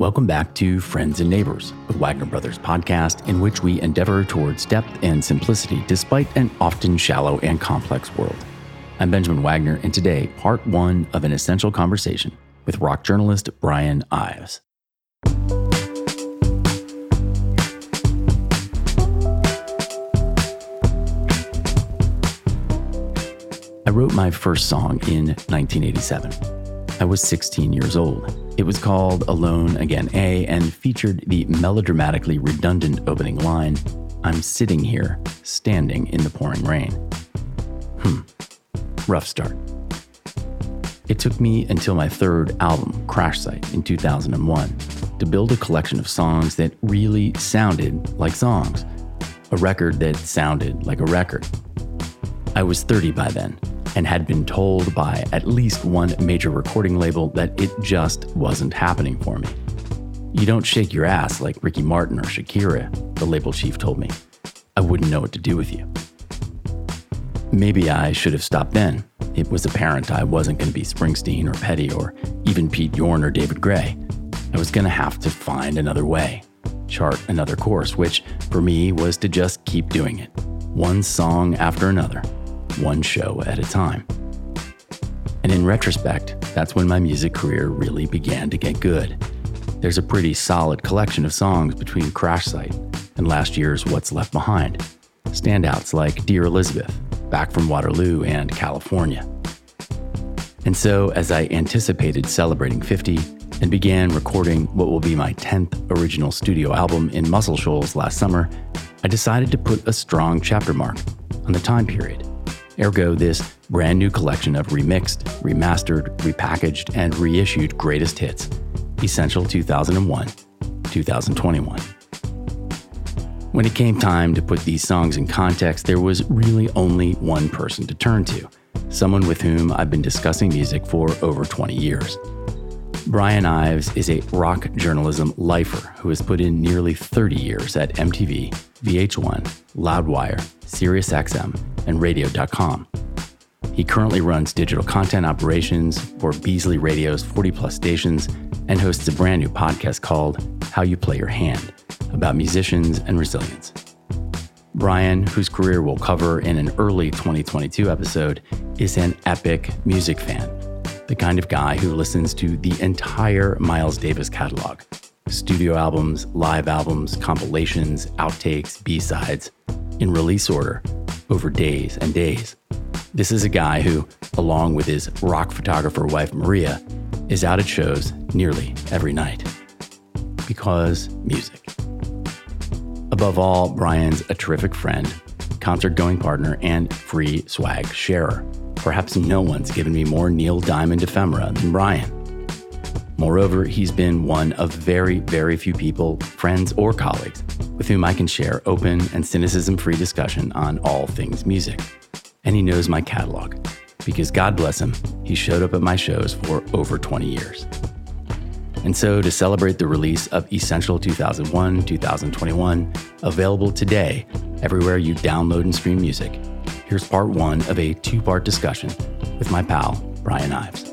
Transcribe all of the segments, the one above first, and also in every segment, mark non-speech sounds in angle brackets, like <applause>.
Welcome back to Friends and Neighbors, the Wagner Brothers podcast, in which we endeavor towards depth and simplicity despite an often shallow and complex world. I'm Benjamin Wagner, and today, part one of an essential conversation with rock journalist Brian Ives. I wrote my first song in 1987. I was 16 years old. It was called Alone Again A and featured the melodramatically redundant opening line I'm sitting here, standing in the pouring rain. Hmm, rough start. It took me until my third album, Crash Site, in 2001, to build a collection of songs that really sounded like songs, a record that sounded like a record. I was 30 by then and had been told by at least one major recording label that it just wasn't happening for me. You don't shake your ass like Ricky Martin or Shakira, the label chief told me. I wouldn't know what to do with you. Maybe I should have stopped then. It was apparent I wasn't going to be Springsteen or Petty or even Pete Yorn or David Gray. I was going to have to find another way, chart another course, which for me was to just keep doing it, one song after another one show at a time. And in retrospect, that's when my music career really began to get good. There's a pretty solid collection of songs between Crash Site and last year's What's Left Behind. Standouts like Dear Elizabeth, Back from Waterloo, and California. And so, as I anticipated celebrating 50 and began recording what will be my 10th original studio album in Muscle Shoals last summer, I decided to put a strong chapter mark on the time period Ergo, this brand new collection of remixed, remastered, repackaged, and reissued greatest hits, Essential 2001 2021. When it came time to put these songs in context, there was really only one person to turn to, someone with whom I've been discussing music for over 20 years. Brian Ives is a rock journalism lifer who has put in nearly 30 years at MTV, VH1, Loudwire, SiriusXM, and Radio.com. He currently runs digital content operations for Beasley Radio's 40 plus stations and hosts a brand new podcast called How You Play Your Hand about musicians and resilience. Brian, whose career we'll cover in an early 2022 episode, is an epic music fan, the kind of guy who listens to the entire Miles Davis catalog studio albums, live albums, compilations, outtakes, B sides in release order over days and days. This is a guy who, along with his rock photographer wife Maria, is out at shows nearly every night. Because music. Above all, Brian's a terrific friend, concert going partner, and free swag sharer. Perhaps no one's given me more Neil Diamond ephemera than Brian. Moreover, he's been one of very, very few people, friends, or colleagues with whom I can share open and cynicism free discussion on all things music. And he knows my catalog because God bless him, he showed up at my shows for over 20 years. And so, to celebrate the release of Essential 2001 2021, available today everywhere you download and stream music, here's part one of a two part discussion with my pal, Brian Ives.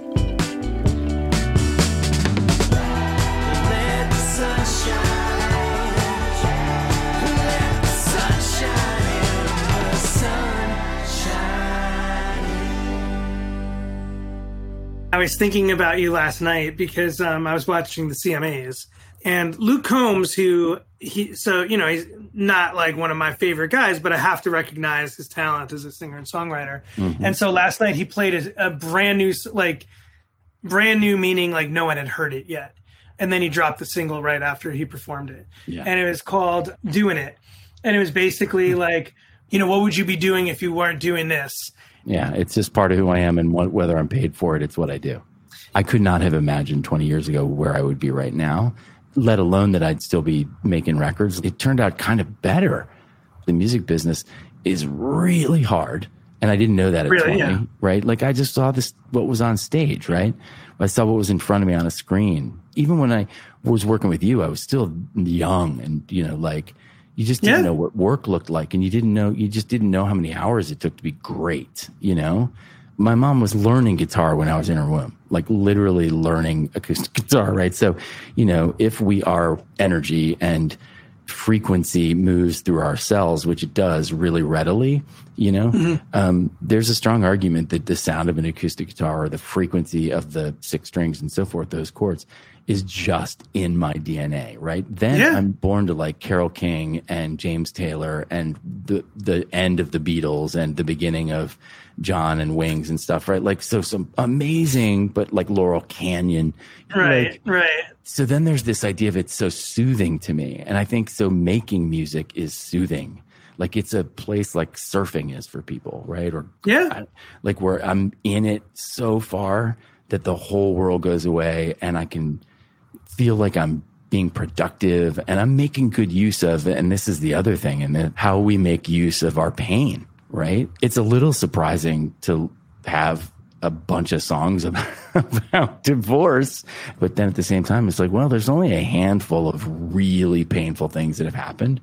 I was thinking about you last night because um, I was watching the CMAs and Luke Combs, who he so you know he's not like one of my favorite guys, but I have to recognize his talent as a singer and songwriter. Mm-hmm. And so last night he played a, a brand new like brand new meaning like no one had heard it yet, and then he dropped the single right after he performed it, yeah. and it was called "Doing It," and it was basically hmm. like you know what would you be doing if you weren't doing this yeah, it's just part of who I am, and what, whether I'm paid for it, it's what I do. I could not have imagined 20 years ago where I would be right now, let alone that I'd still be making records. It turned out kind of better. The music business is really hard. And I didn't know that at really, 20, yeah. right? Like I just saw this, what was on stage, right? I saw what was in front of me on a screen. Even when I was working with you, I was still young and, you know, like, you just didn't yeah. know what work looked like, and you didn't know you just didn't know how many hours it took to be great. You know, my mom was learning guitar when I was in her womb, like literally learning acoustic <laughs> guitar, right? So, you know, if we are energy and frequency moves through our cells, which it does really readily, you know, mm-hmm. um, there's a strong argument that the sound of an acoustic guitar or the frequency of the six strings and so forth, those chords, is just in my DNA, right? Then yeah. I'm born to like Carole King and James Taylor and the the end of the Beatles and the beginning of John and Wings and stuff, right? Like so some amazing, but like Laurel Canyon. Right, like, right. So then there's this idea of it's so soothing to me. And I think so making music is soothing. Like it's a place like surfing is for people, right? Or yeah, like where I'm in it so far that the whole world goes away and I can feel like I'm being productive and I'm making good use of it. And this is the other thing, and how we make use of our pain, right? It's a little surprising to have a bunch of songs about, <laughs> about divorce. But then at the same time, it's like, well, there's only a handful of really painful things that have happened.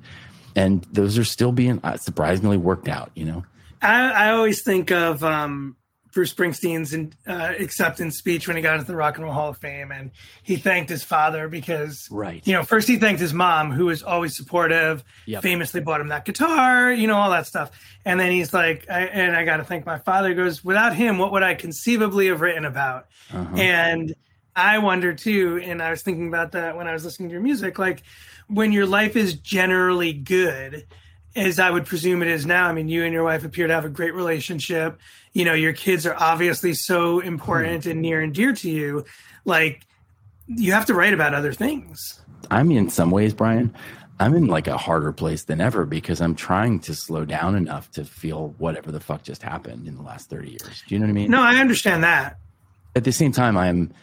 And those are still being uh, surprisingly worked out, you know? I, I always think of um, Bruce Springsteen's uh, acceptance speech when he got into the Rock and Roll Hall of Fame, and he thanked his father because, right? You know, first he thanked his mom, who was always supportive, yep. famously bought him that guitar, you know, all that stuff, and then he's like, I, "And I got to thank my father." He goes, "Without him, what would I conceivably have written about?" Uh-huh. And I wonder too, and I was thinking about that when I was listening to your music, like when your life is generally good as I would presume it is now. I mean, you and your wife appear to have a great relationship. You know your kids are obviously so important mm. and near and dear to you. Like you have to write about other things. I mean in some ways brian i'm in like a harder place than ever because i'm trying to slow down enough to feel whatever the fuck just happened in the last 30 years. Do you know what i mean? No i understand that. At the same time i'm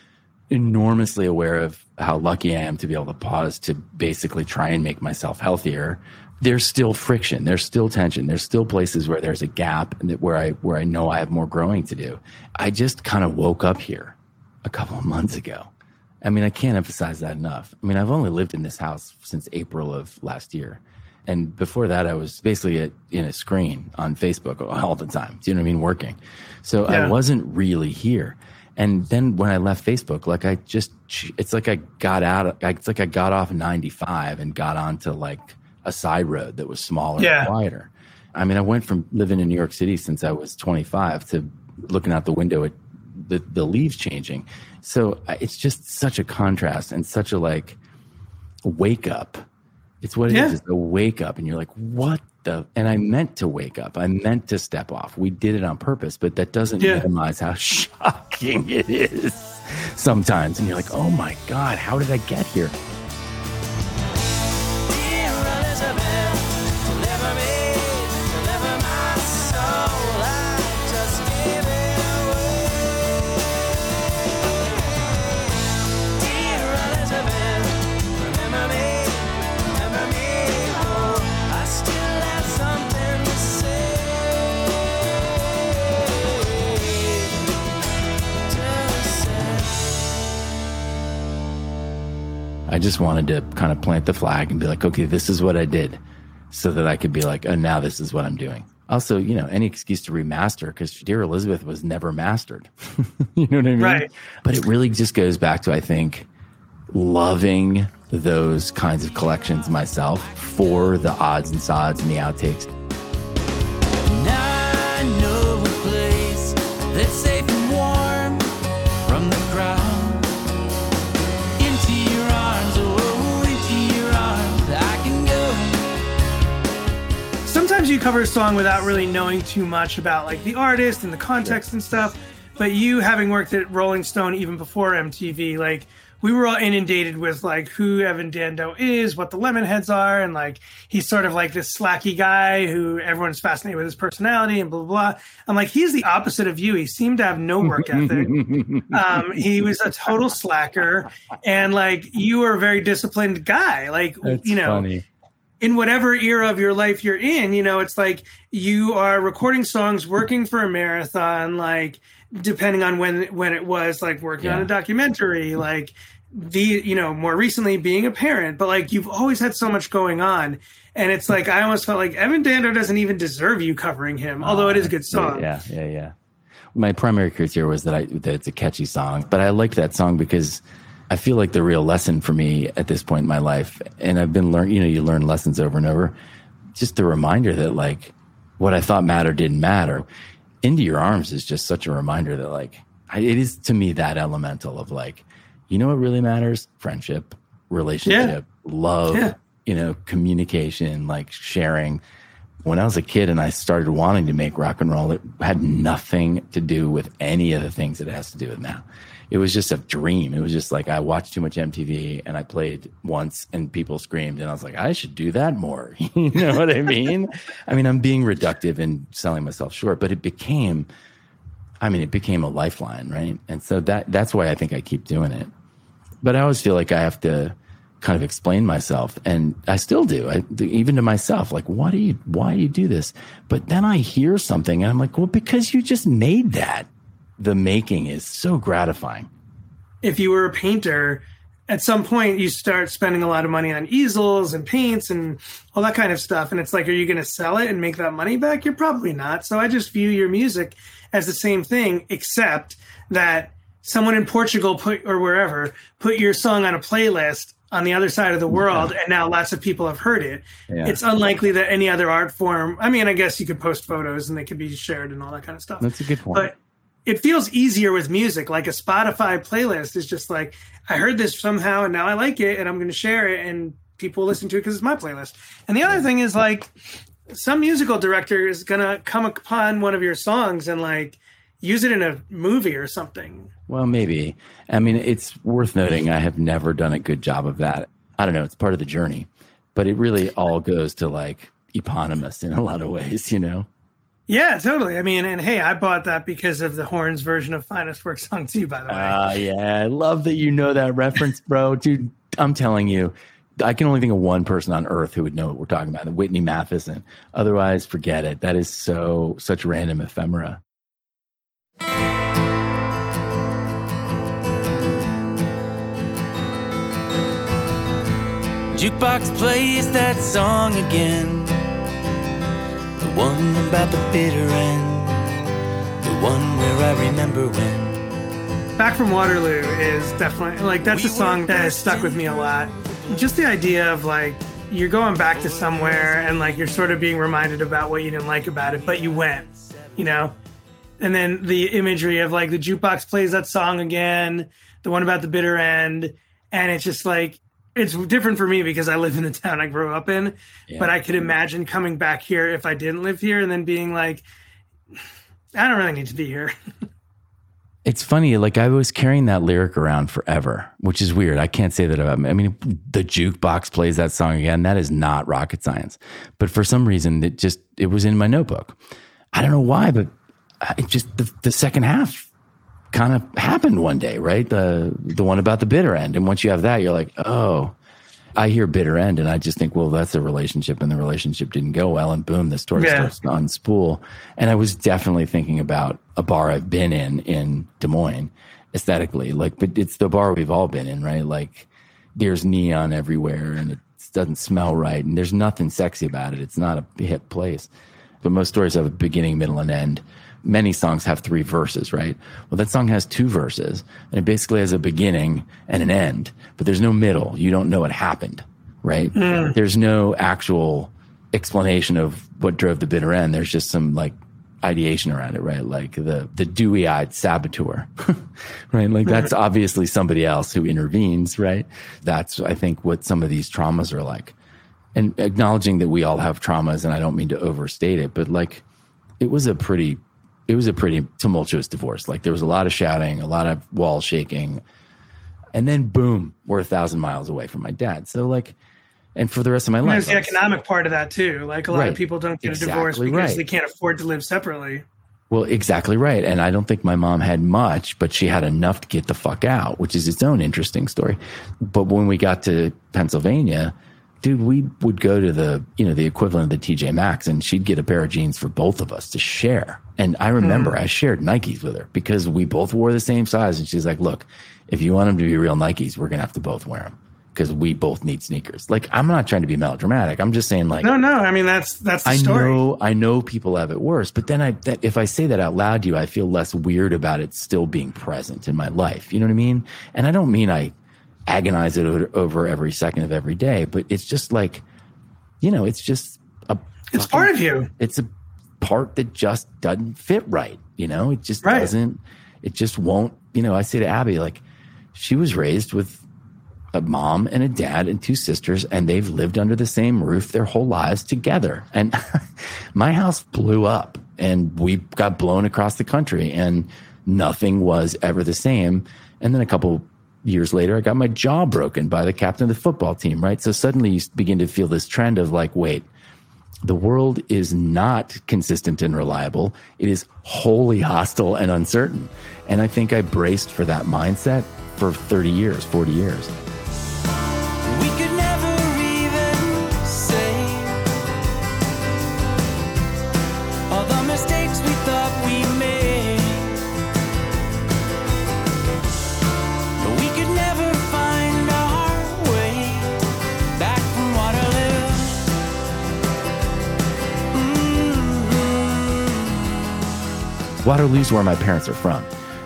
enormously aware of how lucky i am to be able to pause to basically try and make myself healthier there's still friction there's still tension there's still places where there's a gap and where i where i know i have more growing to do. I just kind of woke up here a couple of months ago. I mean i can't emphasize that enough. I mean i've only lived in this house since april of last year. And before that i was basically in a screen on facebook all the time. Do you know what i mean? Working. So yeah. i wasn't really here. And then when i left facebook like i just it's like i got out it's like i got off 95 and got onto like a side road that was smaller yeah. and quieter. I mean, I went from living in New York City since I was 25 to looking out the window at the, the leaves changing. So it's just such a contrast and such a like wake up. It's what it yeah. is. It's a wake up, and you're like, what the? And I meant to wake up. I meant to step off. We did it on purpose, but that doesn't yeah. minimize how <laughs> shocking it is sometimes. And you're like, oh my God, how did I get here? Just wanted to kind of plant the flag and be like, okay, this is what I did so that I could be like, oh, now this is what I'm doing. Also, you know, any excuse to remaster because Dear Elizabeth was never mastered. <laughs> you know what I mean? Right. But it really just goes back to, I think, loving those kinds of collections myself for the odds and sods and the outtakes. Cover a song without really knowing too much about like the artist and the context and stuff. But you having worked at Rolling Stone even before MTV, like we were all inundated with like who Evan Dando is, what the Lemonheads are, and like he's sort of like this slacky guy who everyone's fascinated with his personality and blah blah. blah. I'm like he's the opposite of you. He seemed to have no work ethic. <laughs> um, he was a total slacker, and like you were a very disciplined guy. Like That's you know. Funny in whatever era of your life you're in, you know, it's like you are recording songs, working for a marathon, like depending on when when it was, like working yeah. on a documentary, like the you know more recently being a parent, but like you've always had so much going on, and it's like I almost felt like Evan Dando doesn't even deserve you covering him, although it is a good oh, song. Yeah, yeah, yeah. my primary criteria was that I that it's a catchy song, but I liked that song because I feel like the real lesson for me at this point in my life, and I've been learning. You know, you learn lessons over and over. Just the reminder that like what I thought mattered didn't matter. Into Your Arms is just such a reminder that like it is to me that elemental of like, you know what really matters? Friendship, relationship, yeah. love, yeah. you know, communication, like sharing when I was a kid and I started wanting to make rock and roll, it had nothing to do with any of the things that it has to do with now. It was just a dream. It was just like I watched too much MTV and I played once and people screamed and I was like, I should do that more. <laughs> you know what I mean? <laughs> I mean, I'm being reductive and selling myself short, but it became, I mean, it became a lifeline, right? And so that that's why I think I keep doing it. But I always feel like I have to kind of explain myself and I still do I, even to myself like why do you why do you do this but then I hear something and I'm like well because you just made that the making is so gratifying. If you were a painter at some point you start spending a lot of money on easels and paints and all that kind of stuff and it's like are you going to sell it and make that money back? You're probably not. So I just view your music as the same thing except that someone in Portugal put or wherever put your song on a playlist on the other side of the world yeah. and now lots of people have heard it. Yeah. it's unlikely that any other art form i mean i guess you could post photos and they could be shared and all that kind of stuff. That's a good point. But it feels easier with music like a spotify playlist is just like i heard this somehow and now i like it and i'm going to share it and people listen to it because it's my playlist and the other thing is like some musical director is going to come upon one of your songs and like use it in a movie or something. Well, maybe. I mean, it's worth noting I have never done a good job of that. I don't know, it's part of the journey, but it really all goes to like eponymous in a lot of ways, you know? Yeah, totally. I mean, and hey, I bought that because of the horns version of Finest Work Song too, by the way. Ah, uh, yeah. I love that you know that reference, bro. Dude, I'm telling you, I can only think of one person on earth who would know what we're talking about, Whitney Matheson. Otherwise, forget it. That is so such random ephemera. Jukebox plays that song again. The one about the bitter end. The one where I remember when. Back from Waterloo is definitely like that's a song that has stuck with me a lot. Just the idea of like you're going back to somewhere and like you're sort of being reminded about what you didn't like about it, but you went, you know? and then the imagery of like the jukebox plays that song again, the one about the bitter end, and it's just like it's different for me because I live in the town I grew up in, yeah. but I could imagine coming back here if I didn't live here and then being like, I don't really need to be here. <laughs> It's funny, like I was carrying that lyric around forever, which is weird. I can't say that about me. I mean, the jukebox plays that song again. That is not rocket science. But for some reason, it just it was in my notebook. I don't know why, but uh, it just the, the second half kind of happened one day, right? The the one about the bitter end, and once you have that, you're like, oh. I hear bitter end, and I just think, well, that's a relationship, and the relationship didn't go well, and boom, the story yeah. starts on spool. And I was definitely thinking about a bar I've been in in Des Moines, aesthetically, like, but it's the bar we've all been in, right? Like, there's neon everywhere, and it doesn't smell right, and there's nothing sexy about it. It's not a hip place, but most stories have a beginning, middle, and end many songs have three verses, right? Well, that song has two verses and it basically has a beginning and an end, but there's no middle. You don't know what happened, right? Mm. There's no actual explanation of what drove the bitter end. There's just some like ideation around it, right? Like the, the dewy eyed saboteur, <laughs> right? Like that's obviously somebody else who intervenes, right? That's, I think, what some of these traumas are like. And acknowledging that we all have traumas, and I don't mean to overstate it, but like it was a pretty it was a pretty tumultuous divorce. Like there was a lot of shouting, a lot of wall shaking, and then boom, we're a thousand miles away from my dad. So like, and for the rest of my life, there's the economic part of that too. Like a lot right. of people don't get exactly a divorce because right. they can't afford to live separately. Well, exactly right. And I don't think my mom had much, but she had enough to get the fuck out, which is its own interesting story. But when we got to Pennsylvania, dude, we would go to the, you know, the equivalent of the TJ Maxx and she'd get a pair of jeans for both of us to share. And I remember mm. I shared Nikes with her because we both wore the same size. And she's like, look, if you want them to be real Nikes, we're going to have to both wear them. because we both need sneakers. Like I'm not trying to be melodramatic. I'm just saying like no, no. I mean that's that's the I story. know I know people have it worse, but then I that, if I say that out loud to you, I feel less weird about it still being present in my life. You know what I mean? And I don't mean I agonize it over, over every second of every day, but it's just like you know, it's just a It's fucking- part of you. It's a part that just doesn't fit right. You know, it just Right. doesn't. It just won't. You know, I say to Abby like she was raised with a mom and a dad and two sisters, and they've lived under the same roof their whole lives together. And <laughs> my house blew up and we got blown across the country, and nothing was ever the same. And then a couple years later, I got my jaw broken by the captain of the football team, right? So suddenly you begin to feel this trend of like, wait, the world is not consistent and reliable. It is wholly hostile and uncertain. And I think I braced for that mindset for 30 years, 40 years. Waterloo's where my parents are from.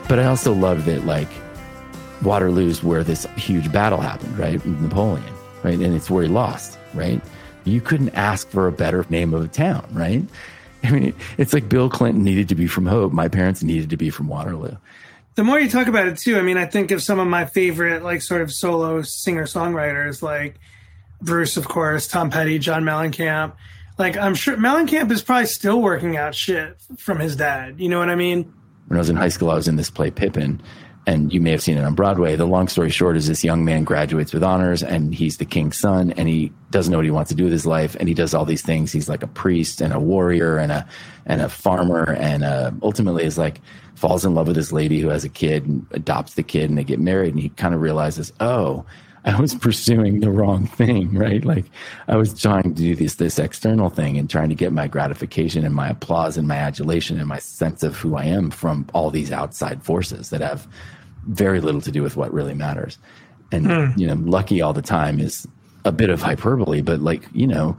But I also love that, like, Waterloo's where this huge battle happened, right? Napoleon, right? And it's where he lost, right? You couldn't ask for a better name of a town, right? <laughs> I mean, it's like Bill Clinton needed to be from Hope. My parents needed to be from Waterloo. The more you talk about it too, I mean, I think of some of my favorite like sort of solo singer songwriters like Bruce, of course, Tom Petty, John Mellencamp. Like I'm sure Mellencamp is probably still working out shit from his dad. You know what I mean? when I was in high school, I was in this play Pippin, and you may have seen it on Broadway. The long story short is this young man graduates with honors, and he's the king's son, and he doesn't know what he wants to do with his life, and he does all these things. He's like a priest and a warrior and a and a farmer, and uh, ultimately is like falls in love with this lady who has a kid and adopts the kid, and they get married, and he kind of realizes, oh. I was pursuing the wrong thing, right? Like I was trying to do this this external thing and trying to get my gratification and my applause and my adulation and my sense of who I am from all these outside forces that have very little to do with what really matters. And hmm. you know, lucky all the time is a bit of hyperbole, but like, you know,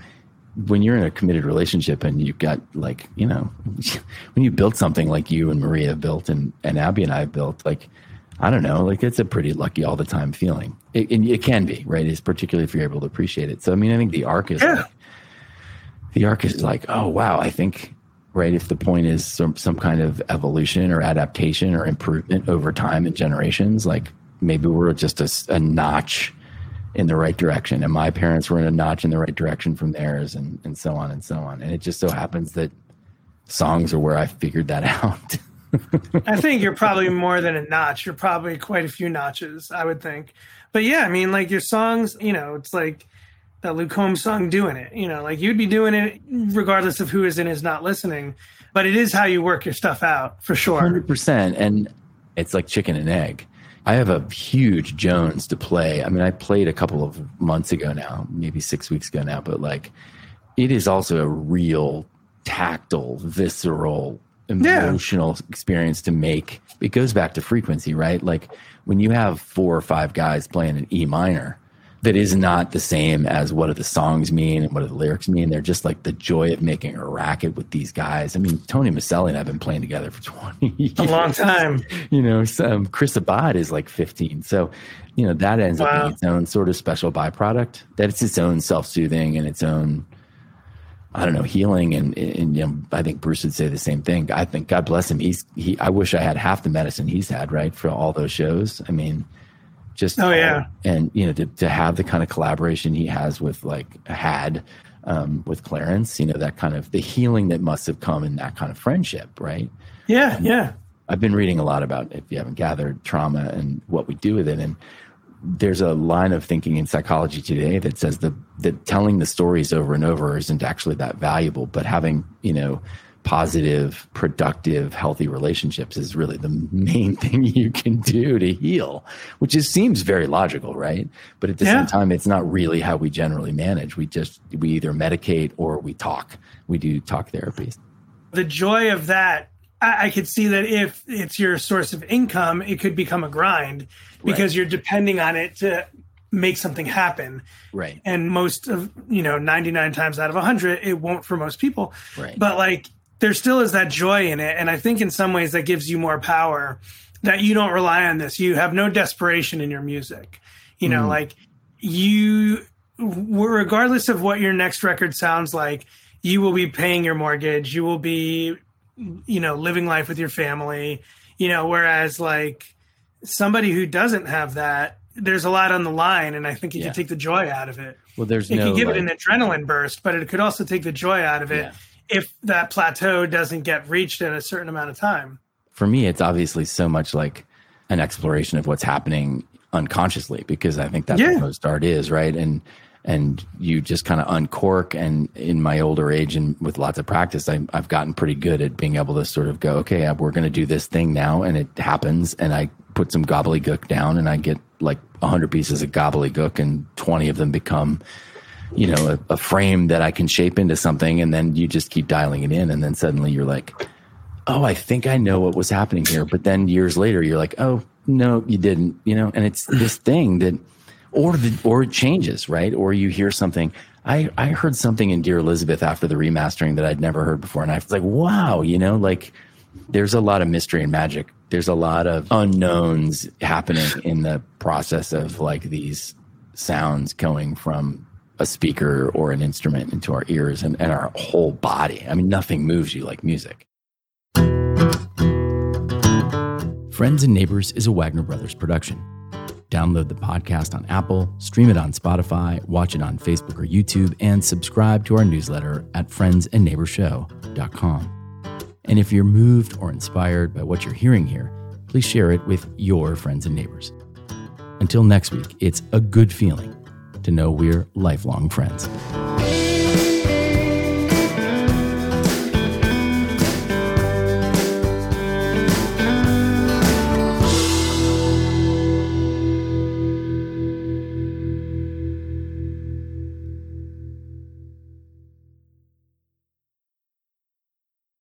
when you're in a committed relationship and you've got like, you know, <laughs> when you build something like you and Maria built and, and Abby and I built, like, I don't know, like it's a pretty lucky all the time feeling. It, and it can be, right? It's particularly if you're able to appreciate it. So, I mean, I think the arc is Yeah. like, the arc is like, oh, wow, I think, right, if the point is some, some kind of evolution or adaptation or improvement over time and generations, like maybe we're just a notch in the right direction. And my parents were in a notch in the right direction from theirs and, and so on and so on. And it just so happens that songs are where I figured that <laughs> out. I think you're probably more than a notch. You're probably quite a few notches, I would think. But yeah, I mean, like your songs, you know, it's like that Luke Combs song doing it. You know, like you'd be doing it regardless of who is and is not listening. But it is how you work your stuff out for sure. Hundred percent, and it's like chicken and egg. I have a huge Jones to play. I mean, I played a couple of months ago now, maybe six weeks ago now, but like, it is also a real tactile, visceral, Yeah. emotional experience to make. It goes back to frequency, right? Like when you have four or five guys playing an E minor, that is not the same as what do the songs mean and what do the lyrics mean. They're just like the joy of making a racket with these guys. I mean, Tony Maselli and I have been playing together for <laughs> 20 years. A long time. You know, some Chris Abad is like 15. So, you know, that ends up being its own sort of special byproduct. That it's its own self soothing and its own, I don't know, healing. And, and, you know, I think Bruce would say the same thing. I think God bless him. He's, he, I wish I had half the medicine he's had, right? For all those shows. I mean, just Oh, yeah. and you know to, to have the kind of collaboration he has with like had um, with Clarence, you know that kind of the healing that must have come in that kind of friendship, right? Yeah, yeah. I've been reading a lot about if you haven't gathered trauma and what we do with it, and there's a line of thinking in psychology today that says that that telling the stories over and over isn't actually that valuable, but having you know positive, productive, healthy relationships is really the main <laughs> thing you can do to heal, which is seems very logical, right? But at the Yeah. same time, it's not really how we generally manage. We just we either medicate or we talk. We do talk therapies. The joy of that, I, I could see that if it's your source of income, it could become a grind because you're depending on it to make something happen. Right. And most of, you know, 99 times out of 100, it won't for most people. Right. But like, there still is that joy in it. And I think in some ways that gives you more power that you don't rely on this. You have no desperation in your music. You know, Mm. like you, regardless of what your next record sounds like, you will be paying your mortgage. You will be, you know, living life with your family. You know, whereas like somebody who doesn't have that, there's a lot on the line, and I think it Yeah. can take the joy out of it. Well, there's It no can give like, it an adrenaline burst, but it could also take the joy out of it Yeah. if that plateau doesn't get reached in a certain amount of time. for me, it's obviously so much like an exploration of what's happening unconsciously because I think that's Yeah. what most art is, right? And and you just kind of uncork. And in my older age and with lots of practice, I, I've gotten pretty good at being able to sort of go, okay, we're going to do this thing now, and it happens. And I put some gobbledygook down, and I get like hundred pieces of gobbledygook, and twenty of them become you know a, a frame that I can shape into something, and then you just keep dialing it in, and then suddenly you're like oh, I think I know what was happening here. But then years later, you're like, oh, no, you didn't, you know, and it's this thing that, or the, or it changes, right? Or you hear something. I, I heard something in Dear Elizabeth after the remastering that I'd never heard before. And I was like, wow, you know, like there's a lot of mystery and magic. There's a lot of unknowns happening in the process of like these sounds going from a speaker or an instrument into our ears and, and our whole body. I mean, nothing moves you like music. Friends and Neighbors is a Wagner Brothers production. Download the podcast on Apple, stream it on Spotify, watch it on Facebook or YouTube, and subscribe to our newsletter at friendsandneighborshow.com. And if you're moved or inspired by what you're hearing here, please share it with your friends and neighbors. Until next week, it's a good feeling to know we're lifelong friends.